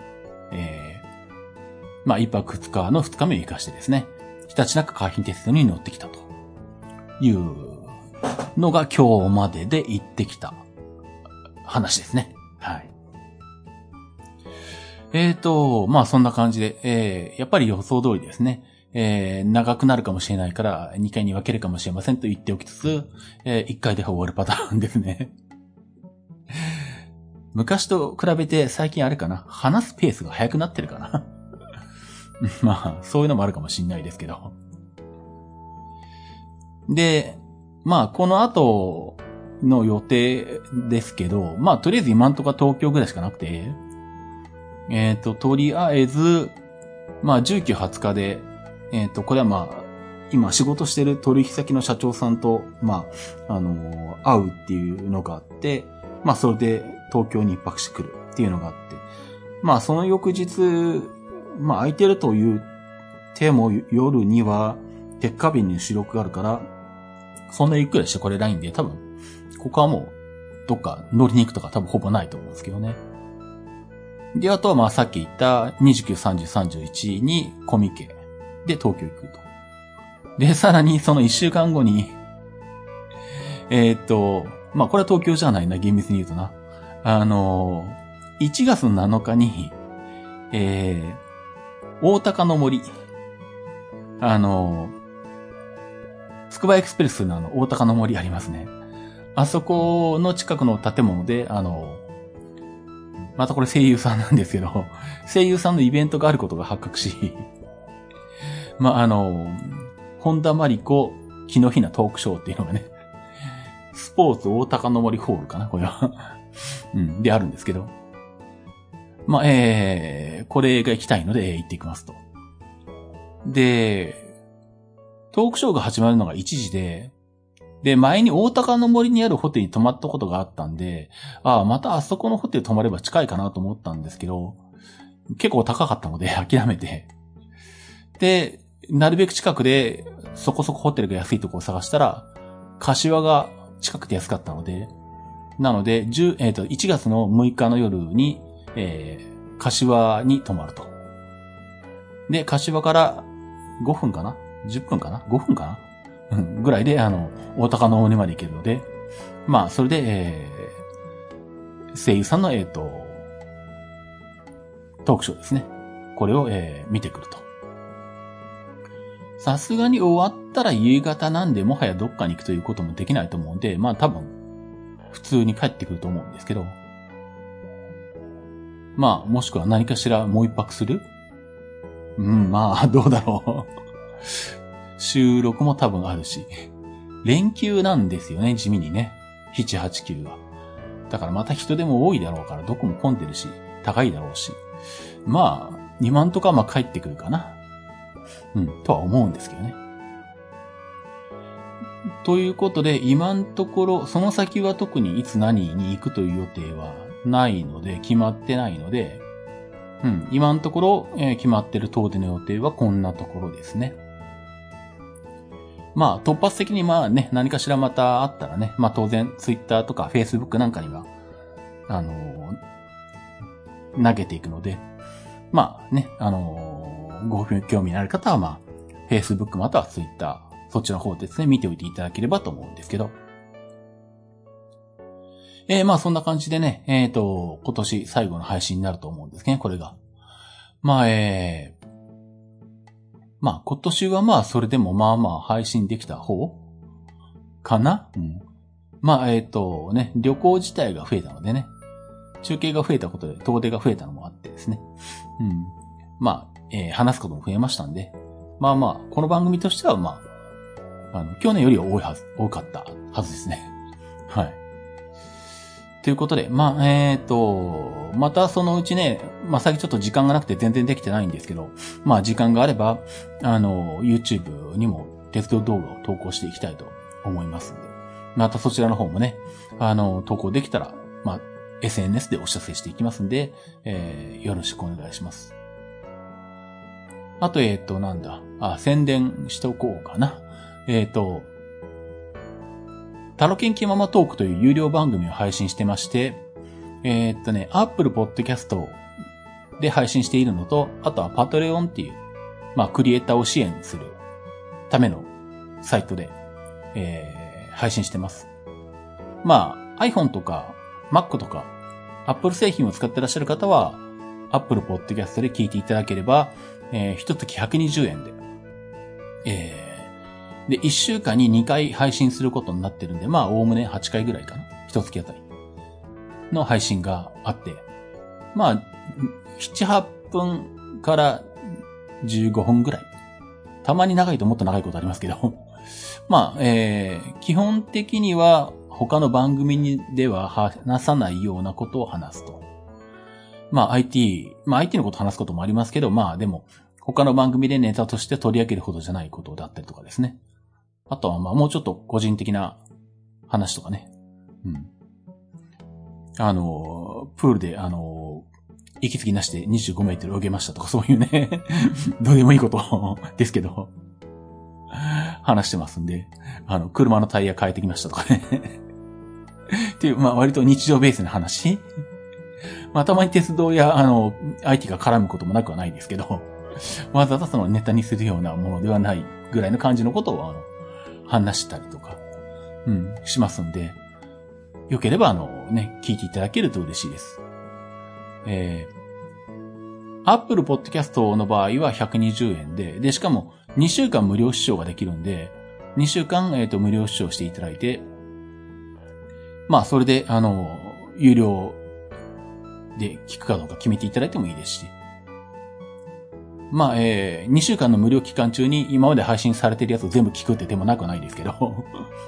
S1: えー、まあ、一泊二日の二日目を生かしてですね、ひたちなく海浜鉄道に乗ってきたというのが今日までで行ってきた話ですね。はい。えっ、ー、と、まあそんな感じで、えー、やっぱり予想通りですね。えー、長くなるかもしれないから2回に分けるかもしれませんと言っておきつつ、えー、1回で終わるパターンですね。昔と比べて最近あれかな？話すペースが速くなってるかな？まあ、そういうのもあるかもしんないですけど。で、まあ、この後の予定ですけど、まあ、とりあえず今んとこ東京ぐらいしかなくて、えっ、ー、と、とりあえず、まあ、19、20日で、えっ、ー、と、これはまあ、今仕事してる取引先の社長さんと、まあ、あの会うっていうのがあって、まあ、それで東京に一泊してくるっていうのがあって、まあ、その翌日、まあ空いてるという手も夜には、鉄火瓶に主力があるから、そんなゆっくりしてこれないんで、多分、ここはもう、どっか乗りに行くとか多分ほぼないと思うんですけどね。で、あとはまあさっき言った29、30、31にコミケで東京行くと。で、さらにその1週間後に、えー、っと、まあこれは東京じゃないな、厳密に言うとな。あの1月7日に、えー、大高の森、あのつくばエクスプレスのあの、大高の森ありますね。あそこの近くの建物で、あの、またこれ声優さんなんですけど、声優さんのイベントがあることが発覚し、まあ、あの、本田真理子、木のひなトークショーっていうのがね、スポーツ大高の森ホールかな、これは。うん、であるんですけど。まあ、えー、これが行きたいので、行ってきますと。で、トークショーが始まるのが1時で、で、前に大高の森にあるホテルに泊まったことがあったんで、ああ、またあそこのホテル泊まれば近いかなと思ったんですけど、結構高かったので 諦めて。で、なるべく近くでそこそこホテルが安いところを探したら、柏が近くて安かったので、なので、10えっ、ー、と、1月の6日の夜に、えー、柏に泊まると。で、柏から5分かな ?10 分かな ?5 分かな？ぐらいで、あの、大高の鬼まで行けるので、まあ、それで、えー、声優さんの、えっ、ー、と、トークショーですね。これを、えー、見てくると。さすがに終わったら夕方なんで、もはやどっかに行くということもできないと思うんで、まあ多分、普通に帰ってくると思うんですけど、まあ、もしくは何かしらもう一泊する？うん、まあ、どうだろう収録も多分あるし。連休なんですよね、地味にね。7、8、9は。だからまた人でも多いだろうから、どこも混んでるし、高いだろうし。まあ、2万とかまあ帰ってくるかな。うん、とは思うんですけどね。ということで、今のところ、その先は特にいつ何に行くという予定はないので、決まってないので、うん、今のところ、えー、決まってる遠出の予定はこんなところですね。まあ、突発的にまあね、何かしらまたあったらね、まあ当然、ツイッターとかフェイスブックなんかには、あのー、投げていくので、まあね、あのー、ご興味のある方はまあ、フェイスブックまたはツイッター、そっちの方ですね、見ておいていただければと思うんですけど。えー、まあそんな感じでね、えっ、ー、と、今年最後の配信になると思うんですね、これが。まあ、えー、まあ今年はまあそれでもまあまあ配信できた方かな？うん。まあえっ、ー、とね、旅行自体が増えたのでね、中継が増えたことで遠出が増えたのもあってですね。うん。まあ、えー、話すことも増えましたんで、まあまあ、この番組としてはまあ、あの、去年より多いはず、多かったはずですね。はい。ということで、まあ、えっ、ー、と、またそのうちね、まあ、最近ちょっと時間がなくて全然できてないんですけど、まあ、時間があれば、あの、YouTube にも鉄道動画を投稿していきたいと思いますんで、またそちらの方もね、あの、投稿できたら、まあ、SNS でお知らせしていきますんで、えー、よろしくお願いします。あと、えっ、ー、と、なんだ、あ、宣伝しておこうかな。えっ、ー、と、タロケンキママトークという有料番組を配信してまして、えー、っとね、Apple Podcast で配信しているのと、あとは Patreon っていう、まあ、クリエイターを支援するためのサイトで、えー、配信してます。まあ、iPhone とか Mac とか Apple 製品を使ってらっしゃる方は、Apple Podcast で聞いていただければ、えー、一月120円で、えーで、1週間に2回配信することになってるんで、まあ、おおむね8回ぐらいかな。一月あたり。の配信があって、まあ、7、8分から15分ぐらい。たまに長いともっと長いことありますけど。まあ、えー、基本的には他の番組では話さないようなことを話すと。まあ IT、まあ IT のこと話すこともありますけど、まあでも他の番組でネタとして取り上げるほどじゃないことだったりとかですね。あとはまあもうちょっと個人的な話とかね。うん。あの、プールであの、息継ぎなしで25メートル泳げましたとかそういうね どうでもいいこと ですけど。話してますんで、あの、車のタイヤ変えてきましたとかね。っていう、まあ割と日常ベースな話。まあたまに鉄道や、あの、IT が絡むこともなくはないですけど、わざわざそのネタにするようなものではないぐらいの感じのことを、あの、話したりとか、うん、しますんで、よければ、あの、ね、聞いていただけると嬉しいです。えー、Apple Podcast の場合は120円で、で、しかも2週間無料視聴ができるんで、2週間、えっ、ー、と、無料視聴していただいて、まあ、それで、あの、有料で聞くかどうか決めていただいてもいいですし。まあ、えー、2週間の無料期間中に今まで配信されてるやつを全部聞くって手もなくはないですけど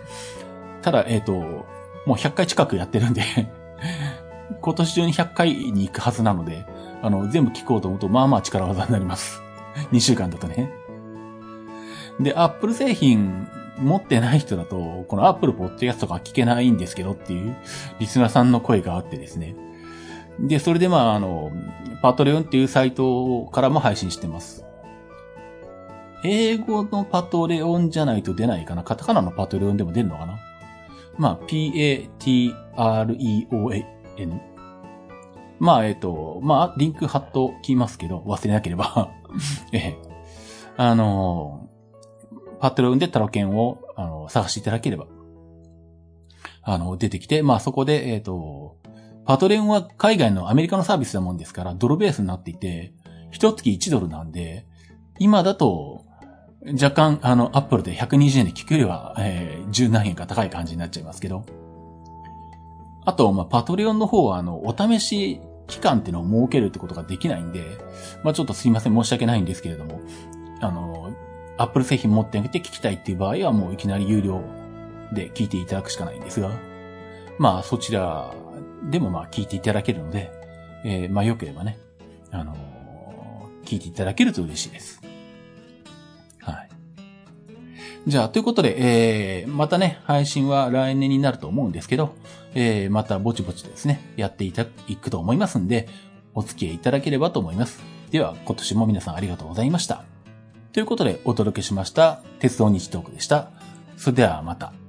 S1: ただ、えっ、ー、と、もう100回近くやってるんで 今年中に100回に行くはずなので、あの、全部聞こうと思うと、まあまあ力技になります 2週間だとね。で、Apple 製品持ってない人だと、この Apple Podcast とか聞けないんですけどっていうリスナーさんの声があってですね。で、それでまあ、あの、パトレオンっていうサイトからも配信してます。英語のパトレオンじゃないと出ないかな。カタカナのパトレオンでも出るのかなまあ、p-a-t-r-e-o-n。まあ、えっ、ー、と、まあ、リンク貼っときますけど、忘れなければ ええ。あの、パトレオンでタロケンを、あの、探していただければ、あの、出てきて、まあ、そこで、えっ、ー、と、パトレオンは海外のアメリカのサービスなもんですから、ドルベースになっていて、一月1ドルなんで、今だと、若干、あの、アップルで120円で聞くよりは、えー、十何円か高い感じになっちゃいますけど。あと、まあ、パトレオンの方は、あの、お試し期間っていうのを設けるってことができないんで、まあ、ちょっとすいません、申し訳ないんですけれども、あの、アップル製品持ってあげて聞きたいっていう場合は、もういきなり有料で聞いていただくしかないんですが、まあ、そちらでもまあ聞いていただけるので、えー、まあ良ければね、あのー、聞いていただけると嬉しいです。はい。じゃあ、ということで、えー、またね、配信は来年になると思うんですけど、えー、またぼちぼちですね、やっていた、いくと思いますんで、お付き合いいただければと思います。では、今年も皆さんありがとうございました。ということで、お届けしました、鉄道日トークでした。それではまた。